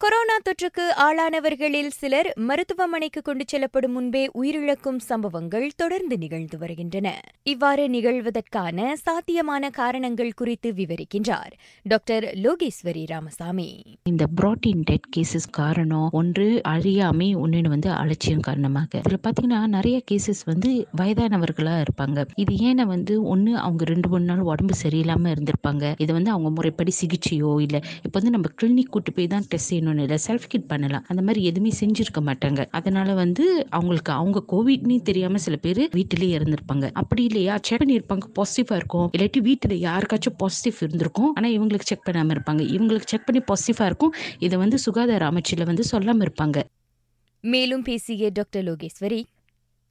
Corona தொற்றுக்கு ஆளானவர்களில் சிலர் மருத்துவமனைக்கு கொண்டு செல்லப்படும் முன்பே உயிரிழக்கும் சம்பவங்கள் தொடர்ந்து நிகழ்ந்து வருகின்றன. இவ்வாறு நிகழ்வதற்கான சாத்தியமான காரணங்கள் குறித்து விவரிக்கின்றார் டாக்டர் லோகேஸ்வரி ராமசாமி. இந்த புரோட்டீன் டெட் கேசஸ் காரணம் ஒன்று அழியாமை ஒன்னு வந்து அலட்சியம் காரணமாக. இதுல பாத்தீங்கன்னா நிறைய கேசஸ் வந்து வயதானவர்களா இருப்பாங்க. இது ஏன்னா வந்து ஒண்ணு அவங்க ரெண்டு மூணு நாள் உடம்பு சரியில்லாம இருந்திருப்பாங்க. இது வந்து அவங்க முறைப்படி சிகிச்சையோ இல்ல இப்ப வந்து நம்ம கிளினிக் கூட்டு போய் தான் டெஸ்ட் செய்யணும் பண்ணணும் இல்லை செல்ஃப் கிட் பண்ணலாம். அந்த மாதிரி எதுவுமே செஞ்சிருக்க மாட்டாங்க. அதனால வந்து அவங்களுக்கு அவங்க கோவிட்னு தெரியாம சில பேர் வீட்டிலேயே இருந்திருப்பாங்க. அப்படி இல்லையா? செக் பண்ணியிருப்பாங்க. பாசிட்டிவா இருக்கும். இல்லாட்டி வீட்டில் யாருக்காச்சும் பாசிட்டிவ் இருந்திருக்கும். ஆனால் இவங்களுக்கு செக் பண்ணாமல் இருப்பாங்க. இவங்களுக்கு செக் பண்ணி பாசிட்டிவா இருக்கும். இதை வந்து சுகாதார அமைச்சில் வந்து சொல்லாமல் இருப்பாங்க. மேலும் பேசிய டாக்டர் லோகேஸ்வரி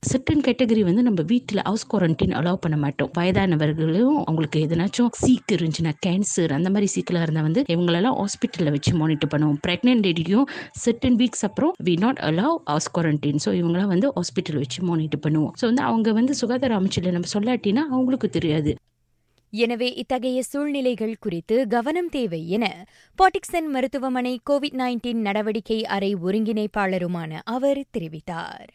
சர்டன் கேட்டகரி வந்து நம்ம வீட்டில் ஹவுஸ் குவாரண்டைன் அலோவ் பண்ண மாட்டோம். வயதானவர்களும் அவங்களுக்கு எதனாச்சும் சீக்கு இருந்துச்சுன்னா கேன்சர் அந்த மாதிரி சீக்கில் இருந்தால் வந்து இவங்களெல்லாம் ஹாஸ்பிட்டலில் வச்சு மானிட்டர் பண்ணுவோம். ப்ரெக்னென்ட் லேடியும் செட்டன் வீக்ஸ் அப்புறம் we not allow house quarantine so இவங்களாம் வந்து ஹாஸ்பிட்டல் வச்சு மானிட்டர் பண்ணுவோம். ஸோ வந்து அவங்க வந்து சுகாதார அமைச்சில் நம்ம சொல்லாட்டினா அவங்களுக்கு தெரியாது. எனவே இத்தகைய சூழ்நிலைகள் குறித்து கவனம் தேவை என பாட்டிக்சன் மருத்துவமனை கோவிட் நைன்டீன் நடவடிக்கை அறை ஒருங்கிணைப்பாளருமான அவர் தெரிவித்தார்.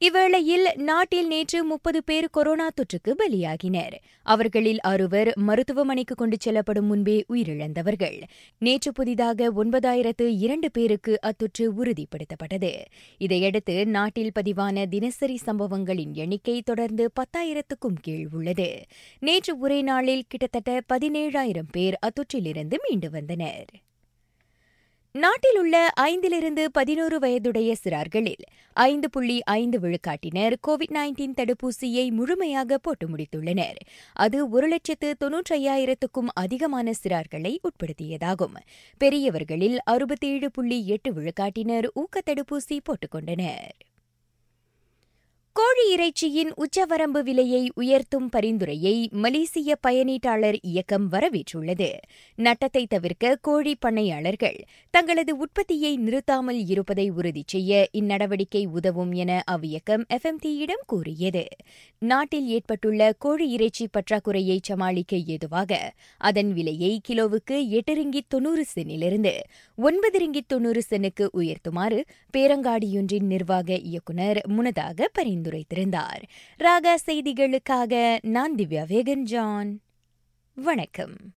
இவ்வேளையில் நாட்டில் நேற்று முப்பது பேர் கொரோனா தொற்றுக்கு பலியாகினர். அவர்களில் அறுவர் மருத்துவமனைக்கு கொண்டு செல்லப்படும் முன்பே உயிரிழந்தவர்கள். நேற்று புதிதாக ஒன்பதாயிரத்து இரண்டு பேருக்கு அத்தொற்று உறுதிப்படுத்தப்பட்டது. இதையடுத்து நாட்டில் பதிவான தினசரி சம்பவங்களின் எண்ணிக்கை தொடர்ந்து பத்தாயிரத்துக்கும் கீழ் உள்ளது. நேற்று ஒரே நாளில் கிட்டத்தட்ட பதினேழாயிரம் பேர் அத்தொற்றிலிருந்து மீண்டு வந்தனர். நாட்டில் உள்ள ஐந்திலிருந்து பதினோரு வயதுடைய சிறார்களில் ஐந்து புள்ளி ஐந்து விழுக்காட்டினர் கோவிட் நைன்டீன் தடுப்பூசியை முழுமையாக போட்டு முடித்துள்ளனர். அது ஒரு லட்சத்து தொன்னூற்றையாயிரத்துக்கும் அதிகமான சிறார்களை உட்படுத்தியதாகும். பெரியவர்களில் அறுபத்தேழு புள்ளி எட்டு விழுக்காட்டினர் ஊக்க தடுப்பூசி போட்டுக்கொண்டனர் கோழி இறைச்சியின் உச்சவரம்பு விலையை உயர்த்தும் பரிந்துரையை மலேசிய பயனீட்டாளர் இயக்கம் வரவேற்றுள்ளது. நட்டத்தை தவிர்க்க கோழி பண்ணையாளர்கள் தங்களது உற்பத்தியை நிறுத்தாமல் இருப்பதை உறுதி செய்ய இந்நடவடிக்கை உதவும் என அவ்வியக்கம் எஃப்எம்டியிடம் கூறியது. நாட்டில் ஏற்பட்டுள்ள கோழி இறைச்சி பற்றாக்குறையை சமாளிக்க ஏதுவாக அதன் விலையை கிலோவுக்கு எட்டு ரிங்கி தொன்னூறு சென்னிலிருந்து ஒன்பது ரிங்கி தொன்னூறு சென்னுக்கு உயர்த்துமாறு பேரங்காடியொன்றின் நிர்வாக இயக்குநர் முன்னதாக பரிந்துரை பரிந்துரைத்திருந்தார் ராகா செய்திகளுக்காக நான் திவ்யா வேகன் ஜான் வணக்கம்.